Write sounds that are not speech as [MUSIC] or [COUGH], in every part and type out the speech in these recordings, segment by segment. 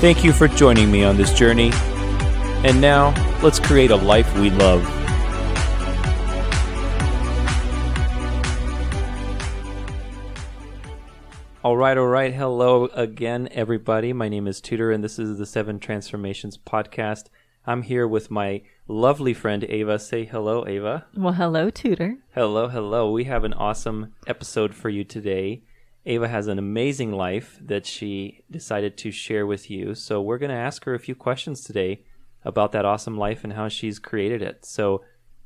Thank you for joining me on this journey. And now, let's create a life we love. All right, all right. Hello again, everybody. My name is Tudor, and this is the Seven Transformations podcast. I'm here with my lovely friend Ava. Say hello, Ava. Well, hello, Tudor. Hello, hello. We have an awesome episode for you today. Ava has an amazing life that she decided to share with you. So, we're going to ask her a few questions today about that awesome life and how she's created it. So,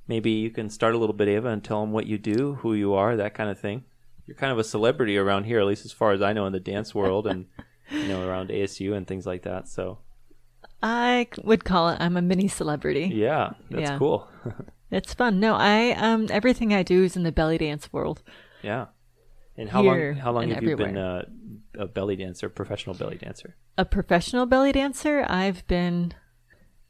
maybe you can start a little bit, Ava, and tell them what you do, who you are, that kind of thing. You're kind of a celebrity around here, at least as far as I know in the dance world and, [LAUGHS] you know, around ASU and things like that. So, I would call it I'm a mini celebrity. yeah, that's Yeah. cool. [LAUGHS] It's fun. No, I um everything I do is in the belly dance world. yeah. And how Here long, how long have you been everywhere. uh, a belly dancer, professional belly dancer? A professional belly dancer, I've been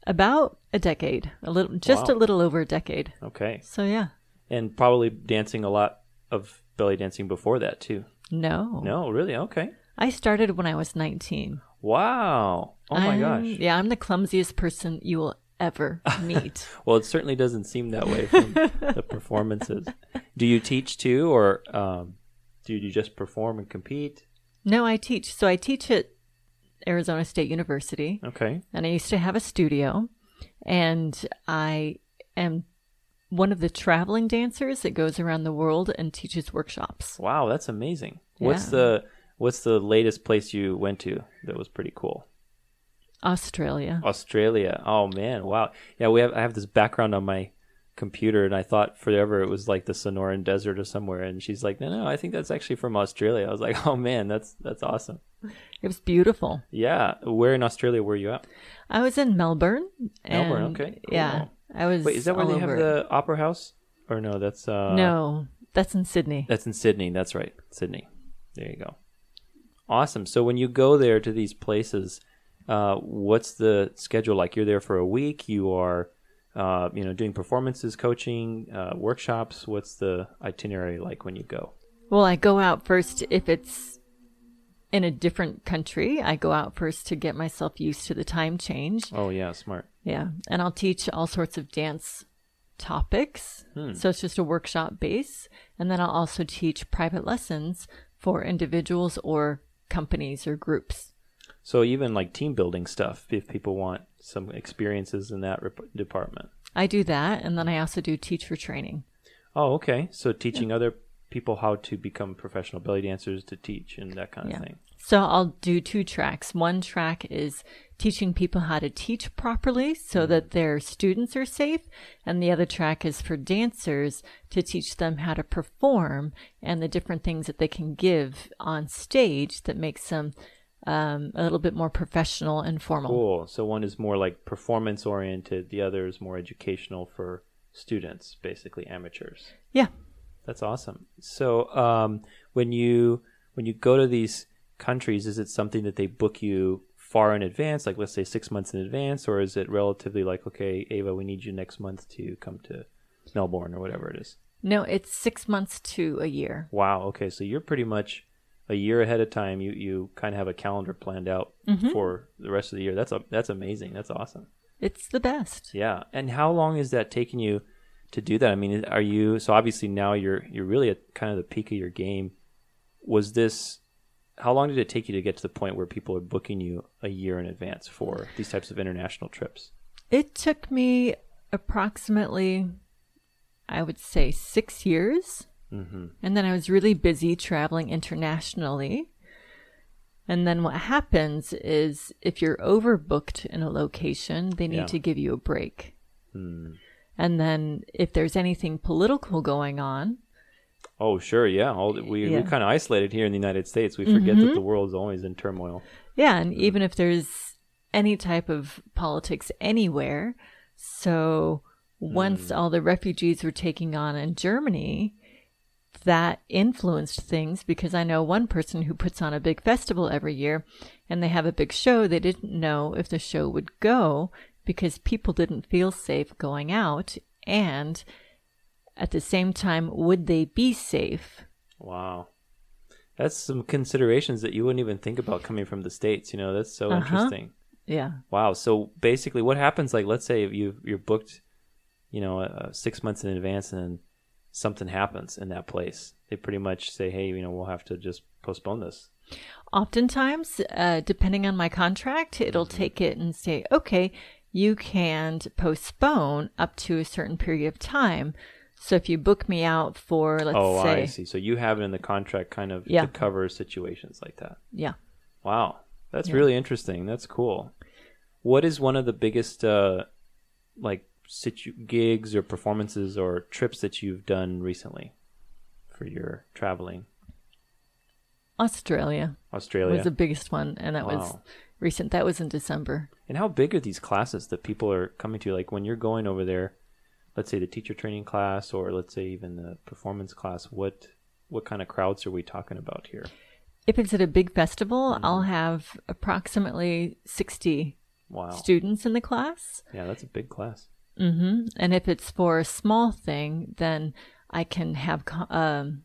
about a decade, a little just Wow. a little over a decade. Okay. So yeah. And probably dancing a lot of belly dancing before that too. No. No, really? Okay. I started when I was 19. Wow. Oh my I'm- gosh. Yeah, I'm the clumsiest person you will ever [LAUGHS] meet. Well, it certainly doesn't seem that way from [LAUGHS] the performances. Do you teach too, or um, do you just perform and compete? no, I teach. So I teach at Arizona State University. Okay. and I used to have a studio, and I am one of the traveling dancers that goes around the world and teaches workshops. Wow, that's amazing. What's the What's the latest place you went to that was pretty cool? Australia. Australia. Oh man, wow. Yeah, we have I have this background on my computer and I thought forever it was like the Sonoran Desert or somewhere and she's like, "No, no, I think that's actually from Australia." I was like, [LAUGHS] "Oh man, that's that's awesome." It was beautiful. Yeah, where in Australia were you at? I was in Melbourne. Melbourne, okay, cool. Yeah, I was. Wait, is that where they have over. the opera house? Or no, that's uh No, that's in Sydney. That's in Sydney. That's right. Sydney. There you go. Awesome. So when you go there to these places, uh, what's the schedule like? You're there for a week. You are, uh, you know, doing performances, coaching, uh, workshops. What's the itinerary like when you go? Well, I go out first if it's in a different country. I go out first to get myself used to the time change. Oh yeah, smart. Yeah. And I'll teach all sorts of dance topics. Hmm. So it's just a workshop base. And then I'll also teach private lessons for individuals or companies or groups. So even like team building stuff, if people want some experiences in that rep- department. I do that. And then I also do teach for training. Oh, okay. So teaching other people how to become professional belly dancers to teach and that kind of Yeah. thing. So I'll do two tracks. One track is teaching people how to teach properly so mm-hmm. that their students are safe. And the other track is for dancers to teach them how to perform and the different things that they can give on stage that makes them um, a little bit more professional and formal. Cool. So one is more like performance oriented, the other is more educational for students, basically amateurs. Yeah. That's awesome. So um, when you when you go to these countries, is it something that they book you far in advance, like let's say six months in advance, or is it relatively like, okay, Ava, we need you next month to come to Melbourne or whatever it is? No, it's six months to a year. Wow. Okay, so you're pretty much a year ahead of time. You you kind of have a calendar planned out mm-hmm. for the rest of the year. That's a, that's amazing. That's awesome. It's the best. Yeah. And how long is that taking you to do that? I mean, are you so obviously now you're you're really at kind of the peak of your game. Was this how long did it take you to get to the point where people are booking you a year in advance for these types of international trips? It took me approximately, I would say, six years. Mm-hmm. And then I was really busy traveling internationally. And then what happens is if you're overbooked in a location, they need Yeah. to give you a break. Hmm. And then if there's anything political going on, Oh, sure, yeah. All we Yeah. we're kind of isolated here in the United States. We forget that the world is always in turmoil. Yeah, and even if there's any type of politics anywhere, so once all the refugees were taking on in Germany, that influenced things because I know one person who puts on a big festival every year and they have a big show. They didn't know if the show would go because people didn't feel safe going out. And at the same time, would they be safe? Wow. That's some considerations that you wouldn't even think about coming from the States. You know, that's so Uh-huh. interesting. Yeah. Wow. So basically, what happens? Like, let's say you you're booked, you know, uh, six months in advance, and something happens in that place. They pretty much say, "Hey, you know, we'll have to just postpone this." Oftentimes, uh, depending on my contract, it'll Mm-hmm. take it and say, okay, you can postpone up to a certain period of time. So if you book me out for, let's oh, say, I see. So you have it in the contract, kind of Yeah. to cover situations like that. yeah. Wow, that's Yeah. really interesting. That's cool. What is one of the biggest, uh, like, situ- gigs or performances or trips that you've done recently for your traveling? Australia Australia. was the biggest one, and that was recent. That was in December. And how big are these classes that people are coming to? Like when you're going over there, let's say the teacher training class, or let's say even the performance class. What what kind of crowds are we talking about here? If it's at a big festival, Mm-hmm. I'll have approximately 60 Wow. students in the class. Yeah, that's a big class. Hmm And if it's for a small thing, then I can have um,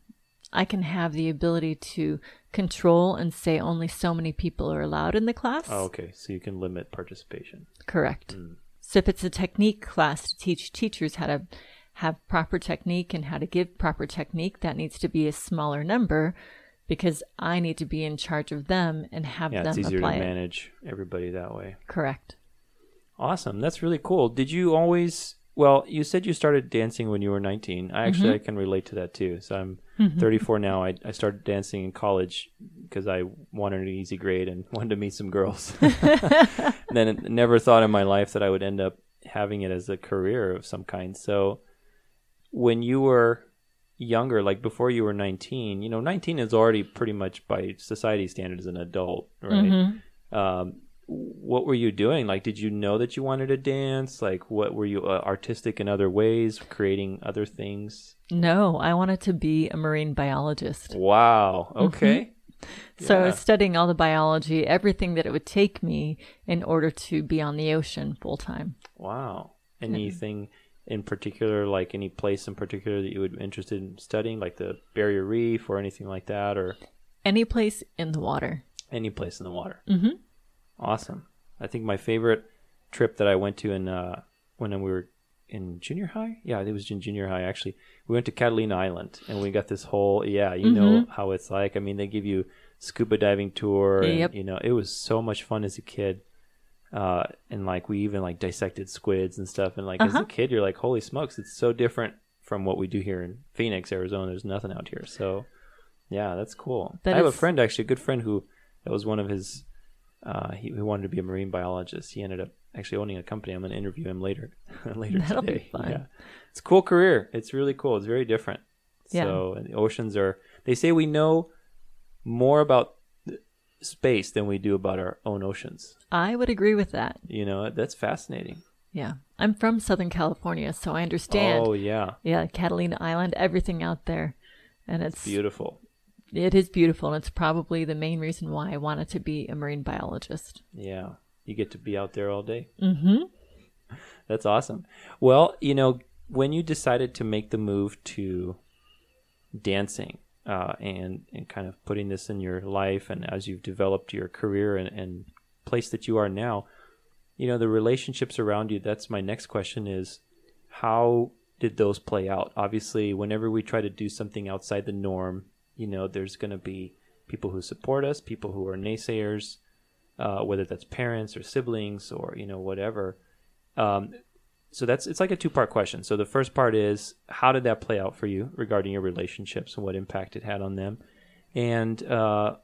I can have the ability to control and say only so many people are allowed in the class. Oh, okay. So you can limit participation. Correct. Mm. So if it's a technique class to teach teachers how to have proper technique and how to give proper technique, that needs to be a smaller number because I need to be in charge of them and have Yeah, them it's easier to apply it. manage everybody that way. Correct. Awesome. That's really cool. Did you always? Well, you said you started dancing when you were 19. I actually mm-hmm. I can relate to that too. So I'm mm-hmm. 34 now. I, I started dancing in college because I wanted an easy grade and [LAUGHS] wanted to meet some girls. [LAUGHS] [LAUGHS] then never thought in my life that I would end up having it as a career of some kind. So when you were younger, like before you were 19, you know, 19 is already pretty much by society standards an adult, right? Mm-hmm. Um, what were you doing? Like, did you know that you wanted to dance? Like, what were you uh, artistic in other ways, creating other things? No, I wanted to be a marine biologist. Wow. Okay. So I was studying all the biology, everything that it would take me in order to be on the ocean full time. Wow. Anything in particular, like any place in particular that you would be interested in studying, like the Barrier Reef or anything like that, or Any place in the water. any place in the water? Mm-hmm. Awesome. I think my favorite trip that I went to in uh, when we were in junior high. Yeah, it was in junior high actually. We went to Catalina Island and we got this whole yeah, you know how it's like. I mean, they give you scuba diving tour and Yep. you know, it was so much fun as a kid. Uh, and like we even like dissected squids and stuff and like as a kid you're like holy smokes it's so different from what we do here in Phoenix Arizona there's nothing out here so yeah that's cool That I have a friend actually a good friend who that was one of his uh, he, he wanted to be a marine biologist. He ended up actually owning a company. I'm going to interview him later. [LAUGHS] later That'll be fun. Yeah, it's a cool career. It's really cool. It's very different. Yeah. So and the oceans are. They say we know more about space than we do about our own oceans. I would agree with that. You know, that's fascinating. Yeah. I'm from Southern California, so I understand. Oh yeah, Yeah, Catalina Island, everything out there. And it's beautiful. It is beautiful and it's probably the main reason why I wanted to be a marine biologist. Yeah, you get to be out there all day. Mm-hmm. [LAUGHS] That's awesome. Well, you know, when you decided to make the move to dancing uh, and and kind of putting this in your life, and as you've developed your career and, and place that you are now, you know, the relationships around you. That's my next question: is how did those play out? Obviously, whenever we try to do something outside the norm, you know, there's going to be people who support us, people who are naysayers, uh, whether that's parents or siblings or you know whatever. Um, so that's it's like a two part question. So the first part is how did that play out for you regarding your relationships and what impact it had on them, and uh,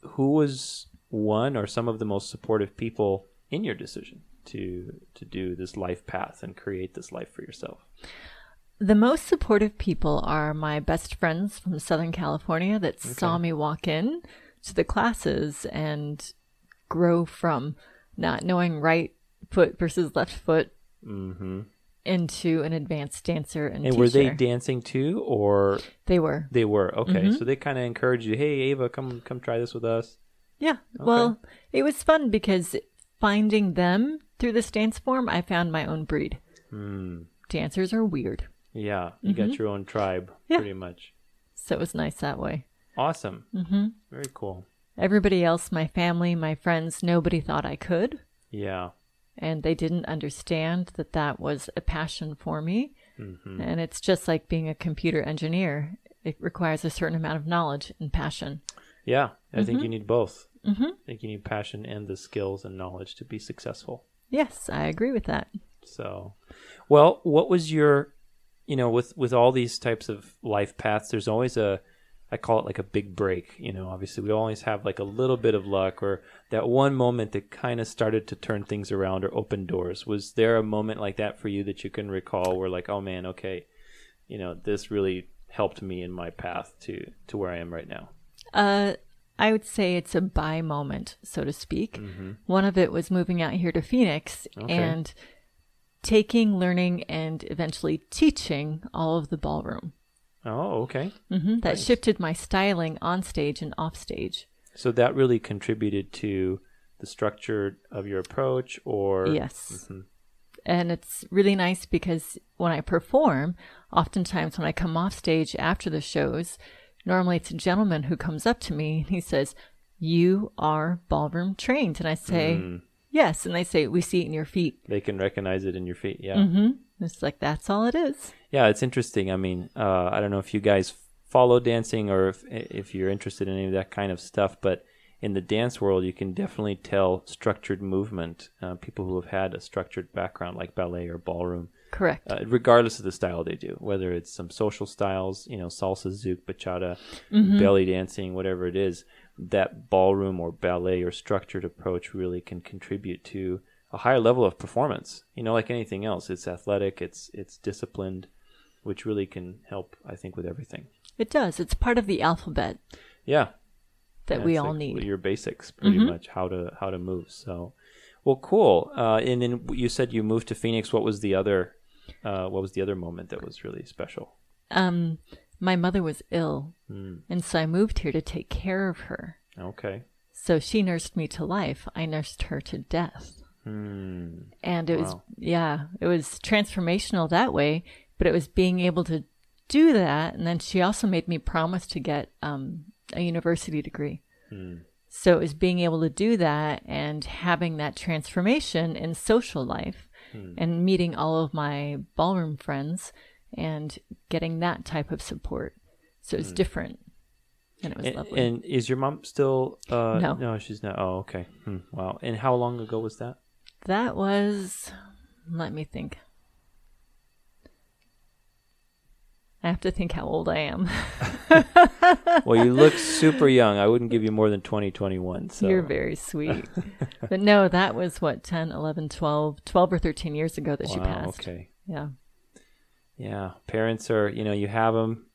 who was one or some of the most supportive people in your decision to to do this life path and create this life for yourself. The most supportive people are my best friends from Southern California that saw me walk in to the classes and grow from not knowing right foot versus left foot Mm-hmm. into an advanced dancer and, And were they dancing too, or they were. they were? Okay, Mm-hmm. so they kind of encouraged you. Hey, Ava, come come try this with us. Yeah. Well, it was fun because finding them through this dance form, I found my own breed. Hmm. Dancers are weird. Yeah, you got your own tribe, Mm-hmm. Yeah. pretty much. So it was nice that way. Awesome. Mm-hmm. Very cool. Everybody else, my family, my friends, nobody thought I could. Yeah. And they didn't understand that that was a passion for me. Mm-hmm. And it's just like being a computer engineer, it requires a certain amount of knowledge and passion. Yeah, I Mm-hmm. think you need both. Mm-hmm. I think you need passion and the skills and knowledge to be successful. Yes, I agree with that. So, well, what was your, you know, with with all these types of life paths, there's always a, I call it like a big break. You know, obviously we always have like a little bit of luck or that one moment that kind of started to turn things around or open doors. Was there a moment like that for you that you can recall where like, oh man, okay, you know, this really helped me in my path to to where I am right now. Uh, I would say it's a buy moment, so to speak. One of it was moving out here to Phoenix Okay. and taking, learning, and eventually teaching all of the ballroom. Oh, okay. hmm That shifted my styling on stage and off stage. So that really contributed to the structure of your approach, or Yes. And it's really nice because when I perform, oftentimes when I come off stage after the shows, normally it's a gentleman who comes up to me and he says, You are ballroom trained. And I say, Yes. And they say, We see it in your feet. they can recognize it in your feet. Yeah, Mm-hmm. It's like, That's all it is. yeah, it's interesting. I mean, uh, I don't know if you guys follow dancing or if if you're interested in any of that kind of stuff, but in the dance world, you can definitely tell structured movement. Uh, people who have had a structured background, like ballet or ballroom, Correct. uh, regardless of the style they do, whether it's some social styles, you know, salsa, zouk, bachata, Mm-hmm. belly dancing, whatever it is, that ballroom or ballet or structured approach really can contribute to a higher level of performance. You know, like anything else, it's athletic, it's it's disciplined, which really can help, I think, with everything. it does. It's part of the alphabet Yeah, that Yeah, we all like need. Mm-hmm. your basics, pretty much how to how to move. So, well, cool. Uh, and then you said you moved to Phoenix. What was the other? Uh, what was the other moment that was really special? Um, my mother was ill, Hmm. and so I moved here to take care of her. Okay. So she nursed me to life. I nursed her to death. Hmm. And it was, yeah, it was transformational that way, but it was being able to do that. And then she also made me promise to get um, a university degree. So it was being able to do that and having that transformation in social life and meeting all of my ballroom friends and getting that type of support. So it's different. And it was And, lovely. and is your mom still? Uh, No. No, she's not. Oh, okay. Hmm. Wow. And how long ago was that? That was, let me think. I have to think how old I am. [LAUGHS] well, you look [LAUGHS] super young. I wouldn't give you more than 2021. So You're very sweet. but no, that was what, 10, 11, 12, 12 or 13 years ago that she wow. passed. Okay. Yeah. Yeah. Parents are. You know, you have them,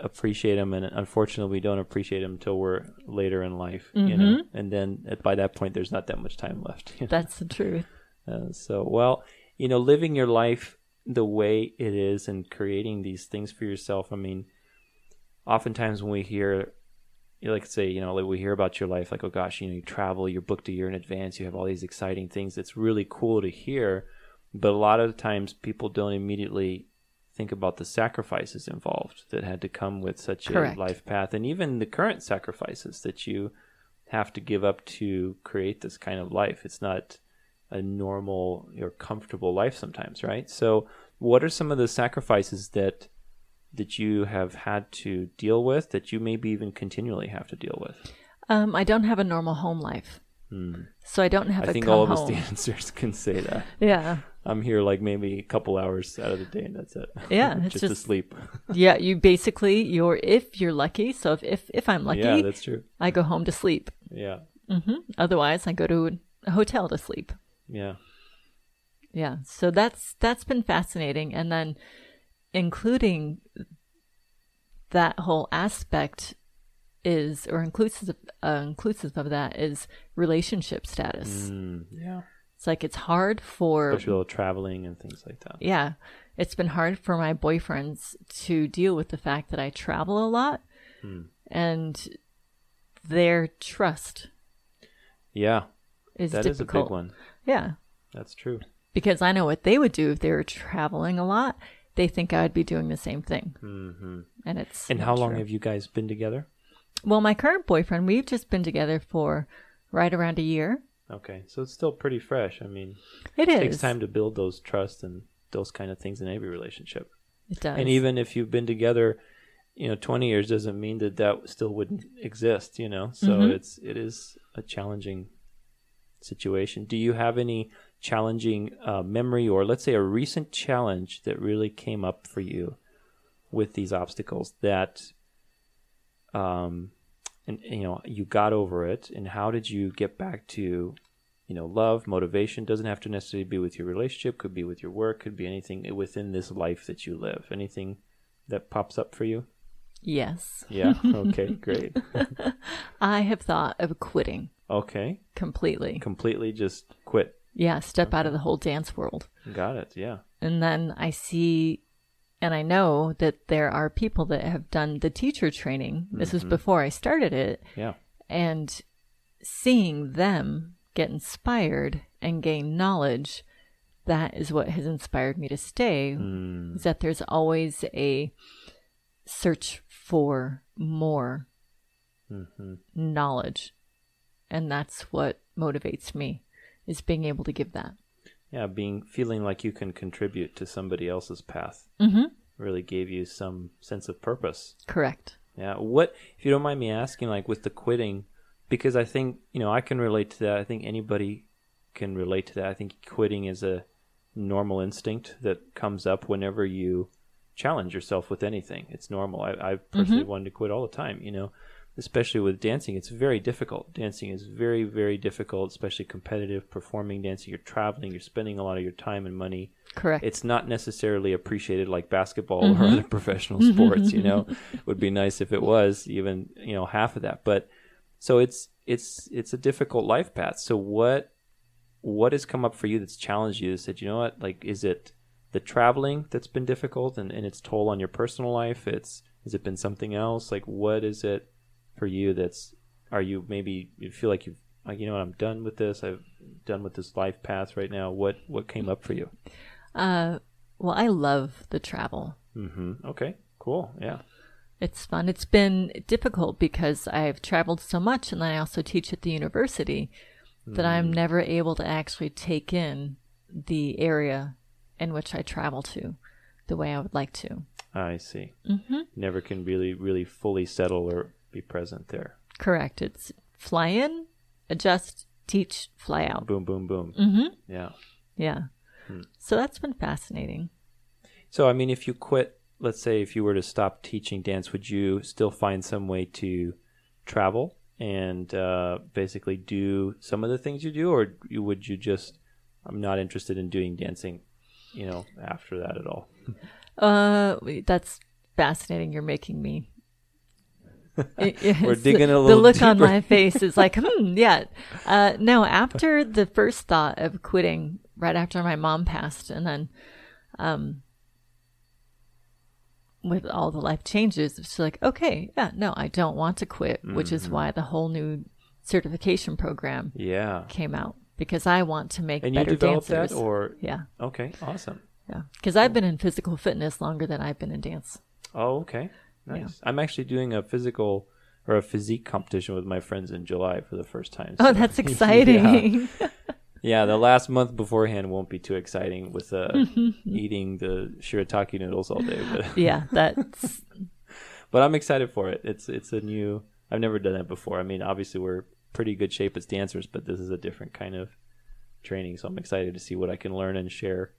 appreciate them, and unfortunately, we don't appreciate them until we're later in life. You know, Mm-hmm. and then at, by that point, there's not that much time left. you know? That's the truth. [LAUGHS] Uh, so, well, you know, living your life the way it is and creating these things for yourself. I mean, oftentimes when we hear, like say, you know, like we hear about your life, like, oh gosh, you know, you travel, you're booked a year in advance, you have all these exciting things. It's really cool to hear, but a lot of times people don't immediately think about the sacrifices involved that had to come with such Correct. a life path, and even the current sacrifices that you have to give up to create this kind of life. It's not a normal or comfortable life sometimes, right? So, what are some of the sacrifices that that you have had to deal with that you maybe even continually have to deal with? Um, I don't have a normal home life. So I don't have Hmm. I a think all of us [LAUGHS] dancers can say that. [LAUGHS] Yeah. I'm here like maybe a couple hours out of the day, and that's it. Yeah, [LAUGHS] it's just, to sleep. [LAUGHS] Yeah, you basically you're if you're lucky. So if if, if I'm lucky, yeah, that's true. I go home to sleep. Yeah, Otherwise, I go to a hotel to sleep. yeah, Yeah. So that's that's been fascinating and then including that whole aspect is, or inclusive uh, inclusive of that is relationship status. Mm, yeah. It's like it's hard for Especially all traveling and things like that. yeah, it's been hard for my boyfriends to deal with the fact that I travel a lot and their trust Yeah. is That is a big one. Yeah, That's true. because I know what they would do if they were traveling a lot. They think I would be doing the same thing, mm-hmm. and it's And how long true. have you guys been together? Well, my current boyfriend, we've just been together for right around a year. Okay. So it's still pretty fresh. I mean, It takes time to build those trust and those kind of things in every relationship. It does. And even if you've been together, you know, 20 years doesn't mean that that still wouldn't exist, you know. So Mm-hmm. it's it is a challenging situation. Do you have any challenging uh, memory or let's say a recent challenge that really came up for you with these obstacles that um and you know you got over it and how did you get back to you know love motivation? Doesn't have to necessarily be with your relationship could be with your work could be anything within this life that you live. Anything that pops up for you? Yes, yeah. Okay [LAUGHS] great. [LAUGHS] I have thought of quitting. Okay. Completely. completely just quit. Yeah, step out of the whole dance world. got it yeah. And then I see and I know that there are people that have done the teacher training. This was mm-hmm. before I started it. yeah And seeing them get inspired and gain knowledge, that is what has inspired me to stay. Mm. Is that there's always a search for more mm-hmm. knowledge. And that's what motivates me is being able to give that. Yeah being feeling like you can contribute to somebody else's path Mm-hmm. really gave you some sense of purpose Correct. Yeah. What, if you don't mind me asking, like with the quitting, because I think, you know, I can relate to that. I think anybody can relate to that. I think quitting is a normal instinct that comes up whenever you challenge yourself with anything. It's normal. I, I've personally wanted to quit all the time, you know, especially with dancing. It's very difficult. Dancing is very, very difficult, especially competitive performing dancing. You're traveling, you're spending a lot of your time and money Correct. it's not necessarily appreciated like basketball or mm-hmm. other [LAUGHS] professional mm-hmm. sports you know [LAUGHS] would be nice if it was even you know half of that but so it's it's it's a difficult life path so what what has come up for you that's challenged you that said you know what like is it the traveling that's been difficult and, and its toll on your personal life it's has it been something else like what is it for you that's are you maybe you feel like you've like you know what i'm done with this i've done with this life path right now what what came up for you Uh, well, I love the travel. Mm-hmm. Okay. Cool. Yeah. It's fun. It's been difficult because I've traveled so much and I also teach at the university that I'm never able to actually take in the area in which I travel to the way I would like to. I see. Mm-hmm. Never can really, really fully settle or be present there. Correct. It's fly in, adjust, teach, fly out. Boom, boom, boom. Mm-hmm. Yeah. Yeah. So that's been fascinating. So, I mean, if you quit, let's say if you were to stop teaching dance, would you still find some way to travel and uh, basically do some of the things you do, or would you just, I'm not interested in doing dancing, you know, after that at all? Uh, that's fascinating. You're making me. It- [LAUGHS] We're digging a little. the look on my face is like, hmm, yeah. Uh, no, after [LAUGHS] the first thought of quitting, right after my mom passed, and then, um, with all the life changes, it's like, okay, yeah, no, I don't want to quit, which is Mm-hmm. why the whole new certification program Yeah. came out because I want to make And you better developed dancers. that, or yeah, okay, awesome. yeah, because I've been in physical fitness longer than I've been in dance. Oh, okay. Nice. I'm actually doing a physical or a physique competition with my friends in July for the first time. [LAUGHS] Oh, that's [LAUGHS] exciting. [LAUGHS] Yeah, the last month beforehand won't be too exciting with uh, eating the shirataki noodles all day, but yeah, that's but I'm excited for it. It's it's a new. I've never done that before. I mean, obviously we're pretty good shape as dancers, but this is a different kind of training. So I'm excited to see what I can learn and share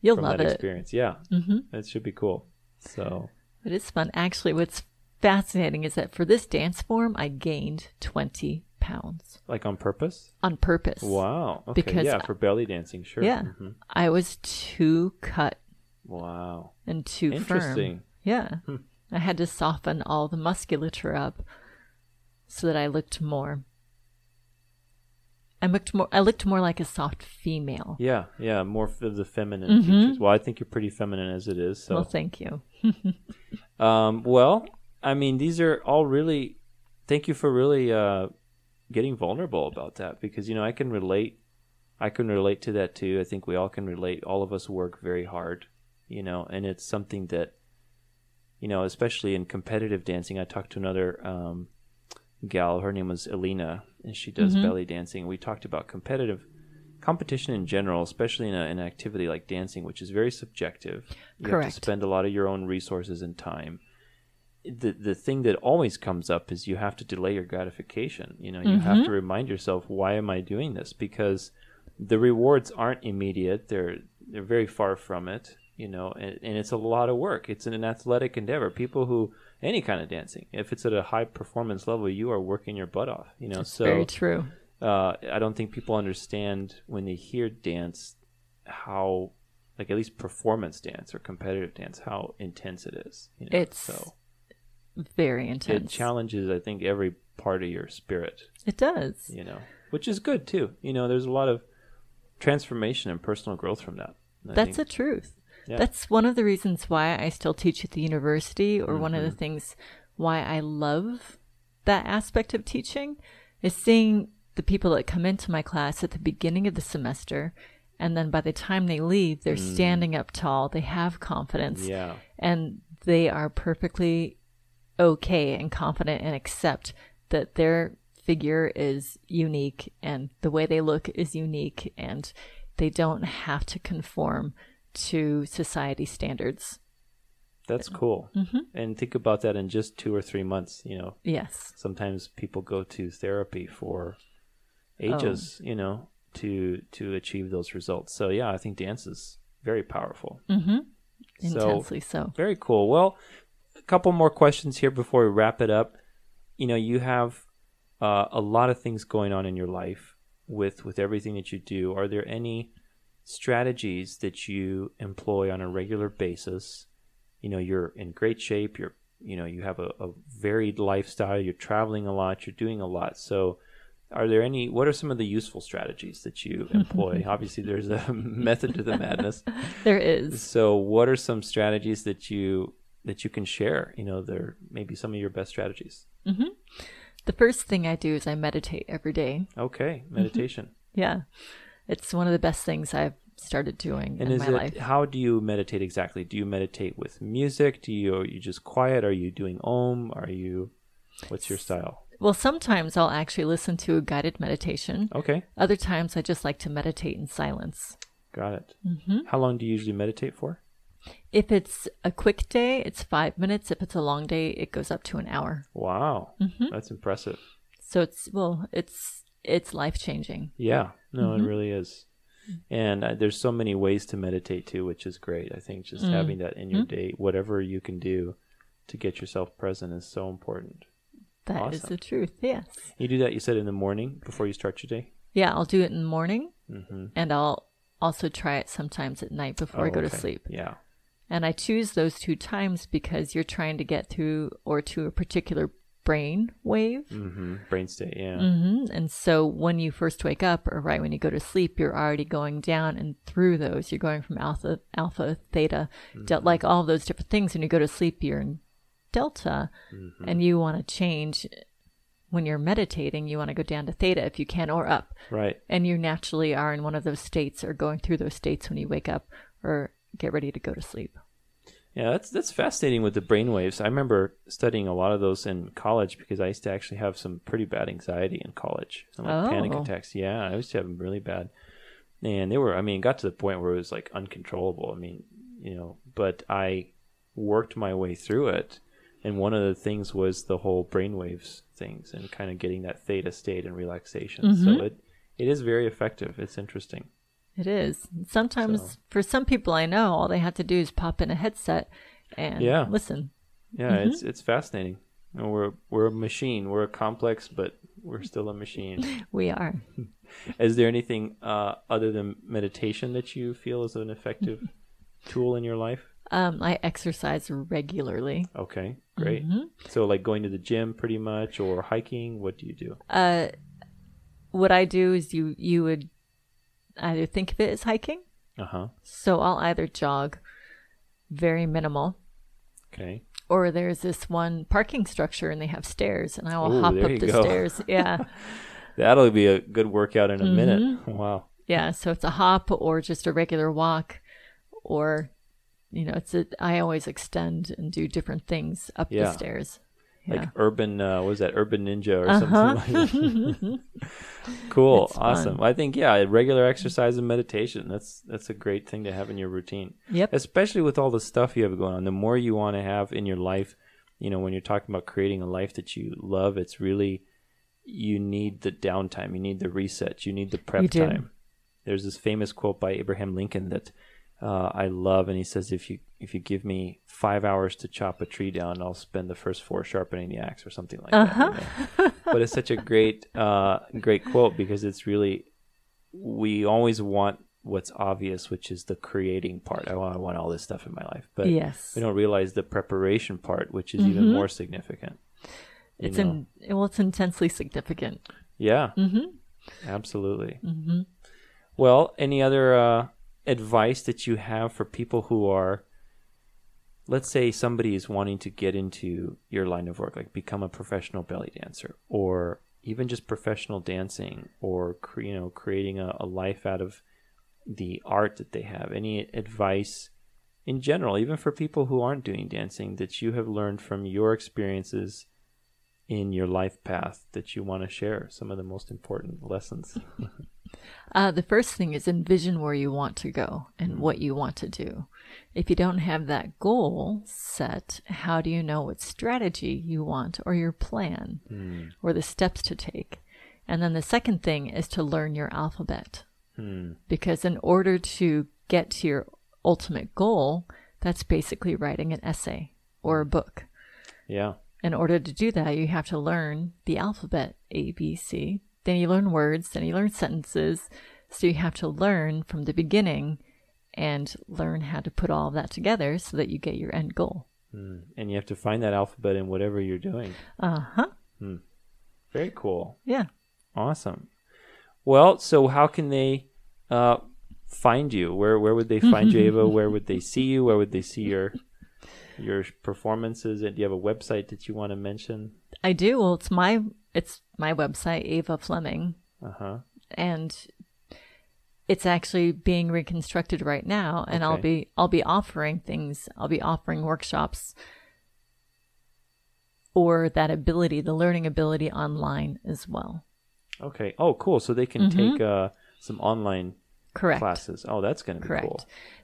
you'll from love that it. experience. Yeah, mm-hmm. it should be cool. So It is fun. Actually, what's fascinating is that for this dance form, I gained 20 pounds like on purpose. on purpose. Wow. Okay. Because- yeah, for belly dancing, sure. Yeah. Mhm. I was too cut Wow. and too Interesting. Hmm. firm. Yeah. I had to soften all the musculature up so that I looked more. I looked more. I looked more like a soft female. Yeah, yeah, more of the feminine features. Well, I think you're pretty feminine as it is. So, Well, thank you. [LAUGHS] um, well, I mean, these are all really. Thank you for really uh, getting vulnerable about that because you know I can relate. I can relate to that too. I think we all can relate. All of us work very hard, you know, and it's something that, you know, especially in competitive dancing. I talked to another um, gal. Her name was Elena, and she does belly dancing. We talked about competitive competition in general, especially in a, an activity like dancing, which is very subjective. You have to spend a lot of your own resources and time. The the thing that always comes up is you have to delay your gratification. You know, you have mm-hmm. to remind yourself, why am I doing this? Because the rewards aren't immediate. They're they're very far from it. You know, and, and it's a lot of work. It's an athletic endeavor. People who any kind of dancing, if it's at a high performance level, you are working your butt off. You know, so Very true. Uh, I don't think people understand when they hear dance how, like at least performance dance or competitive dance, how intense it is. You know? It's so Very intense it challenges, I think, every part of your spirit. it does. You know, which is good too. You know, there's a lot of transformation and personal growth from that. I That's think. the truth. Yeah. That's one of the reasons why I still teach at the university, or one Mm-hmm. of the things why I love that aspect of teaching is seeing the people that come into my class at the beginning of the semester. And then by the time they leave, they're standing up tall, they have confidence, Mm. yeah. and they are perfectly okay and confident and accept that their figure is unique and the way they look is unique and they don't have to conform to society standards. That's cool. Mm-hmm. And think about that in just two or three months. You know, Yes. sometimes people go to therapy for ages, you know, to to achieve those results. So yeah, I think dance is very powerful. Mm-hmm. So Intensely so. very cool. Well, a couple more questions here before we wrap it up. You know, you have uh, a lot of things going on in your life with with everything that you do. Are there any strategies that you employ on a regular basis? You know, you're in great shape. You're you know you have a, a varied lifestyle. You're traveling a lot. You're doing a lot. So. Are there any? What are some of the useful strategies that you [LAUGHS] employ? Obviously, there's a [LAUGHS] method to the madness. [LAUGHS] There is. So, what are some strategies that you that you can share? You know, they're maybe some of your best strategies. The first thing I do is I meditate every day. Okay, Mm-hmm. meditation. Yeah. It's one of the best things I've started doing And in is my it life. how do you meditate exactly? Do you meditate with music? Do you are you just quiet? Are you doing om? Are you what's your style? Well, sometimes I'll actually listen to a guided meditation. Okay, Other times I just like to meditate in silence. got it. Mm-hmm. How long do you usually meditate for? If it's a quick day, it's five minutes. If it's a long day, it goes up to an hour. Wow, Mm-hmm. that's impressive. So it's well, it's it's life changing. Yeah, no, Mm-hmm. it really is. And uh, there's so many ways to meditate too, which is great. I think just having that in Mm-hmm. your day, whatever you can do to get yourself present is so important. That is Awesome. the truth. Yes. You do that, you said, in the morning before you start your day? Yeah, I'll do it in the morning, Mm-hmm. and I'll also try it sometimes at night before I go to sleep. Yeah. And I choose those two times because you're trying to get through or to a particular brain wave. Mm-hmm. Brain state, yeah. hmm And so when you first wake up or right when you go to sleep, you're already going down and through those. You're going from alpha, alpha, theta, del- like all those different things. When you go to sleep, you're in delta mm-hmm. and you want to change when you're meditating, you want to go down to theta if you can or up. Right. And you naturally are in one of those states or going through those states when you wake up or get ready to go to sleep. Yeah, that's that's fascinating with the brain waves. I remember studying a lot of those in college because I used to actually have some pretty bad anxiety in college. Some like panic Oh. attacks. Yeah, I used to have them really bad. And they were I mean, got to the point where it was like uncontrollable. I mean, you know, but I worked my way through it. And one of the things was the whole brainwaves things and kind of getting that theta state and relaxation. So Mm-hmm. it it is very effective. It's interesting. It is. Sometimes So- for some people I know, all they have to do is pop in a headset and Yeah. listen. Yeah, it's it's fascinating. You know, we're we're a machine. We're a complex, but we're still a machine. [LAUGHS] We are. [LAUGHS] Is there anything uh, other than meditation that you feel is an effective [LAUGHS] tool in your life? Um, I exercise regularly. Okay, great. Mm-hmm. So, like going to the gym pretty much or hiking, what do you do? Uh, what I do is you you would either think of it as hiking, Uh huh. so I'll either jog, very minimal, Okay. or there's this one parking structure and they have stairs, and I will Ooh, hop up the go. stairs. [LAUGHS] Yeah, That'll be a good workout in a minute. Mm-hmm. Wow. yeah. So it's a hop or just a regular walk, or you know, it's a. I always extend and do different things up Yeah. the stairs. Yeah. Like urban, uh, what was that urban ninja or Uh-huh. something like that? [LAUGHS] cool, It's awesome. I think yeah, regular exercise and meditation. That's that's a great thing to have in your routine. yep. especially with all the stuff you have going on the more you want to have in your life you know when you're talking about creating a life that you love it's really you need the downtime you need the reset you need the prep time there's this famous quote by abraham lincoln that uh, i love and he says if you if you give me five hours to chop a tree down i'll spend the first four sharpening the axe or something like that you know? but it's such a great uh, great quote because it's really we always want what's obvious, which is the creating part. I want, I want all this stuff in my life, but yes. we don't realize the preparation part, which is even more significant. It's in, well, it's intensely significant. yeah, Mm-hmm. absolutely. Mm-hmm. Well, any other uh, advice that you have for people who are, let's say, somebody is wanting to get into your line of work, like become a professional belly dancer, or even just professional dancing, or you know, creating a, a life out of the art that they have. Any advice in general, even for people who aren't doing dancing, that you have learned from your experiences in your life path that you want to share? Some of the most important lessons. [LAUGHS] Uh, the first thing is envision where you want to go and what you want to do. If you don't have that goal set, how do you know what strategy you want or your plan or the steps to take? And then the second thing is to learn your alphabet. Hmm. Because in order to get to your ultimate goal, that's basically writing an essay or a book. Yeah. In order to do that, you have to learn the alphabet A, B, C. Then you learn words, then you learn sentences. So you have to learn from the beginning and learn how to put all of that together so that you get your end goal. Mm. And you have to find that alphabet in whatever you're doing. Uh huh. Very cool. Yeah. Awesome. Well, so how can they uh, find you? Where where would they find you, Ava? [LAUGHS] Where would they see you? Where would they see your your performances? And do you have a website that you want to mention? I do. Well, it's my it's my website, Ava Fleming, Uh huh. and it's actually being reconstructed right now. And I'll be I'll be offering things. I'll be offering workshops or that ability, the learning ability online as well. Okay. Oh, cool. So they can take uh, some online Correct. classes. Oh, that's going to be Correct. cool.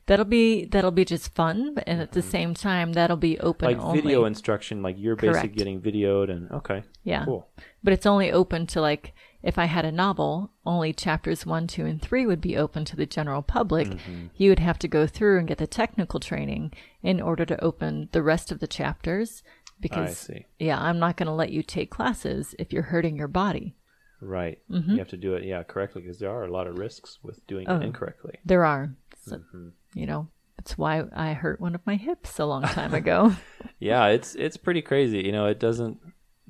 That'll be that'll be just fun, but and at the same time that'll be open Like only. video instruction, like you're basically Correct. getting videoed and okay. yeah, Cool. but it's only open to like if I had a novel, only chapters one, two, and three would be open to the general public. Mm-hmm. You would have to go through and get the technical training in order to open the rest of the chapters. Because see. yeah, I'm not going to let you take classes if you're hurting your body. Right. Mm-hmm. You have to do it, yeah, correctly because there are a lot of risks with doing Oh. it incorrectly. There are, so, Mm-hmm. you know, that's why I hurt one of my hips a long time [LAUGHS] ago. Yeah, it's it's pretty crazy. You know, it doesn't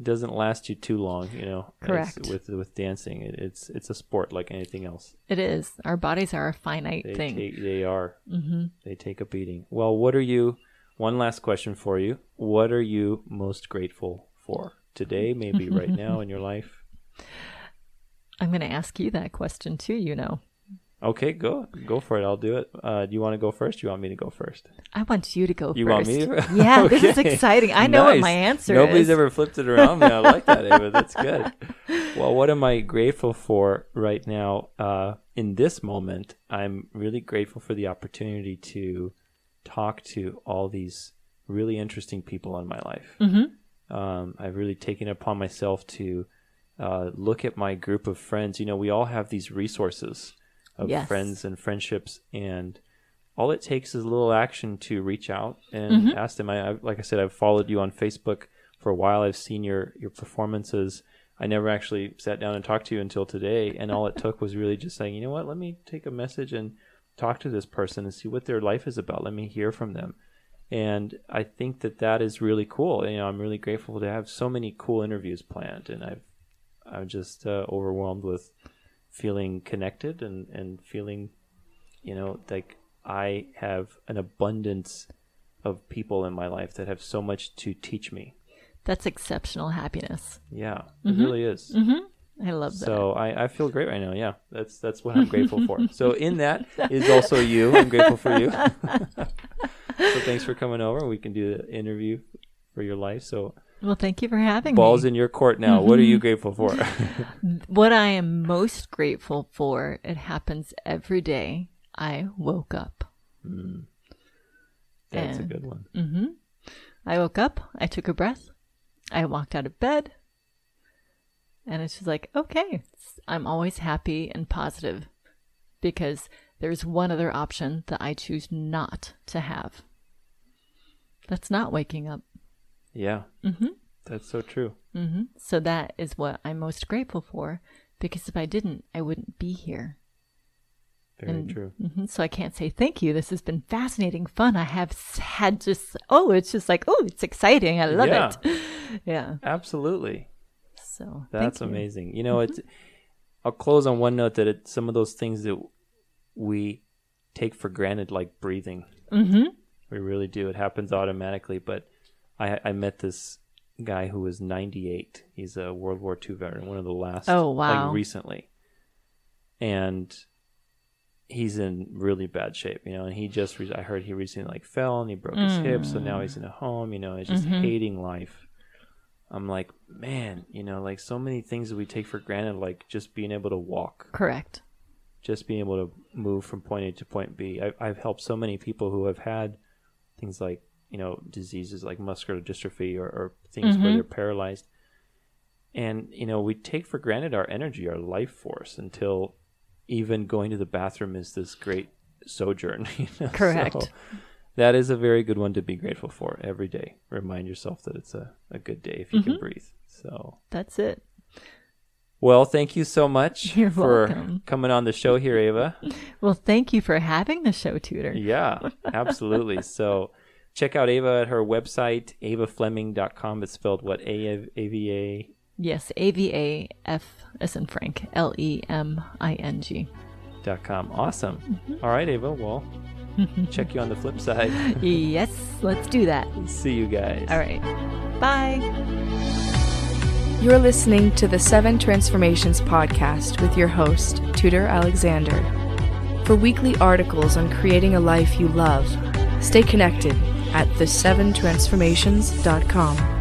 doesn't last you too long. You know, Correct. with with dancing, it, it's it's a sport like anything else. it is. Our bodies are a finite They thing. take they are they take a beating. Well, what are you? One last question for you. What are you most grateful for today? Maybe right [LAUGHS] now in your life. I'm going to ask you that question too, you know. Okay, go go for it. I'll do it. Uh, do you want to go first? Do you want me to go first? I want you to go You first. want me? to- [LAUGHS] Yeah, this is exciting. I know what my answer Nobody's is. Nobody's ever flipped it around me. I like that, Ava. [LAUGHS] That's good. Well, what am I grateful for right now? Uh, in this moment, I'm really grateful for the opportunity to talk to all these really interesting people in my life. Mm-hmm. Um, I've really taken it upon myself to uh, look at my group of friends. You know, we all have these resources of Yes. friends and friendships, and all it takes is a little action to reach out and ask them. I, I, like I said, I've followed you on Facebook for a while. I've seen your your performances. I never actually sat down and talked to you until today, and all it [LAUGHS] took was really just saying, you know what, let me take a message and talk to this person and see what their life is about. Let me hear from them. And I think that that is really cool. You know, I'm really grateful to have so many cool interviews planned, and I've I'm just uh, overwhelmed with feeling connected and and feeling, you know, like I have an abundance of people in my life that have so much to teach me. That's exceptional happiness. Yeah, it really is. I love that. So I, I feel great right now. Yeah, that's that's what I'm grateful for. [LAUGHS] So in that is also you. I'm grateful for you. [LAUGHS] so thanks for coming over. We can do the interview for your life. So well, thank you for having balls me. Ball's in your court now. What are you mm-hmm. grateful for? [LAUGHS] What I am most grateful for, it happens every day. I woke up. Mm. that's a good one. Mm-hmm. I woke up, I took a breath, I walked out of bed, and it's just like, okay, I'm always happy and positive because there's one other option that I choose not to have. That's not waking up. Yeah, mm-hmm. that's so true. So that is what I'm most grateful for because if I didn't, I wouldn't be here. Very true. hmm So I can't say thank you. This has been fascinating, fun. I have had just, oh, it's just like, oh, it's exciting. I love Yeah. it. [LAUGHS] Yeah. Absolutely. So That's thank you. Mm-hmm. amazing. You know, it's. I'll close on one note that it, some of those things that we take for granted, like breathing, Mm-hmm. we really do. It happens automatically. But I, I met this guy who was 98. He's a World War II veteran, one of the last. Oh, wow. Like recently, and he's in really bad shape. You know, and he just. Re- I heard he recently like fell and he broke his hip, so now he's in a home. You know, he's just Mm-hmm. hating life. I'm like, man, you know, like so many things that we take for granted, like just being able to walk, Correct. just being able to move from point A to point B. I, I've helped so many people who have had things like, you know, diseases like muscular dystrophy or, or things where mm-hmm. they're paralyzed. And, you know, we take for granted our energy, our life force until even going to the bathroom is this great sojourn. [LAUGHS] You know? Correct. So that is a very good one to be grateful for every day. Remind yourself that it's a, a good day if you can mm-hmm. breathe. So, That's it. well, thank you so much [LAUGHS] You're for welcome. coming on the show here, Ava. [LAUGHS] Well, thank you for having the show, Tudor. Yeah, absolutely. so check out Ava at her website, avafleming.com. It's spelled what? A V A? Yes, A V A F as in Frank, L E M I N G. dot com. Awesome. Mm-hmm. All right, Ava. Well, [LAUGHS] check you on the flip side. [LAUGHS] Yes, let's do that. See you guys. All right. Bye. You're listening to the Seven Transformations podcast with your host, Tudor Alexander. For weekly articles on creating a life you love, stay connected at the7transformations.com.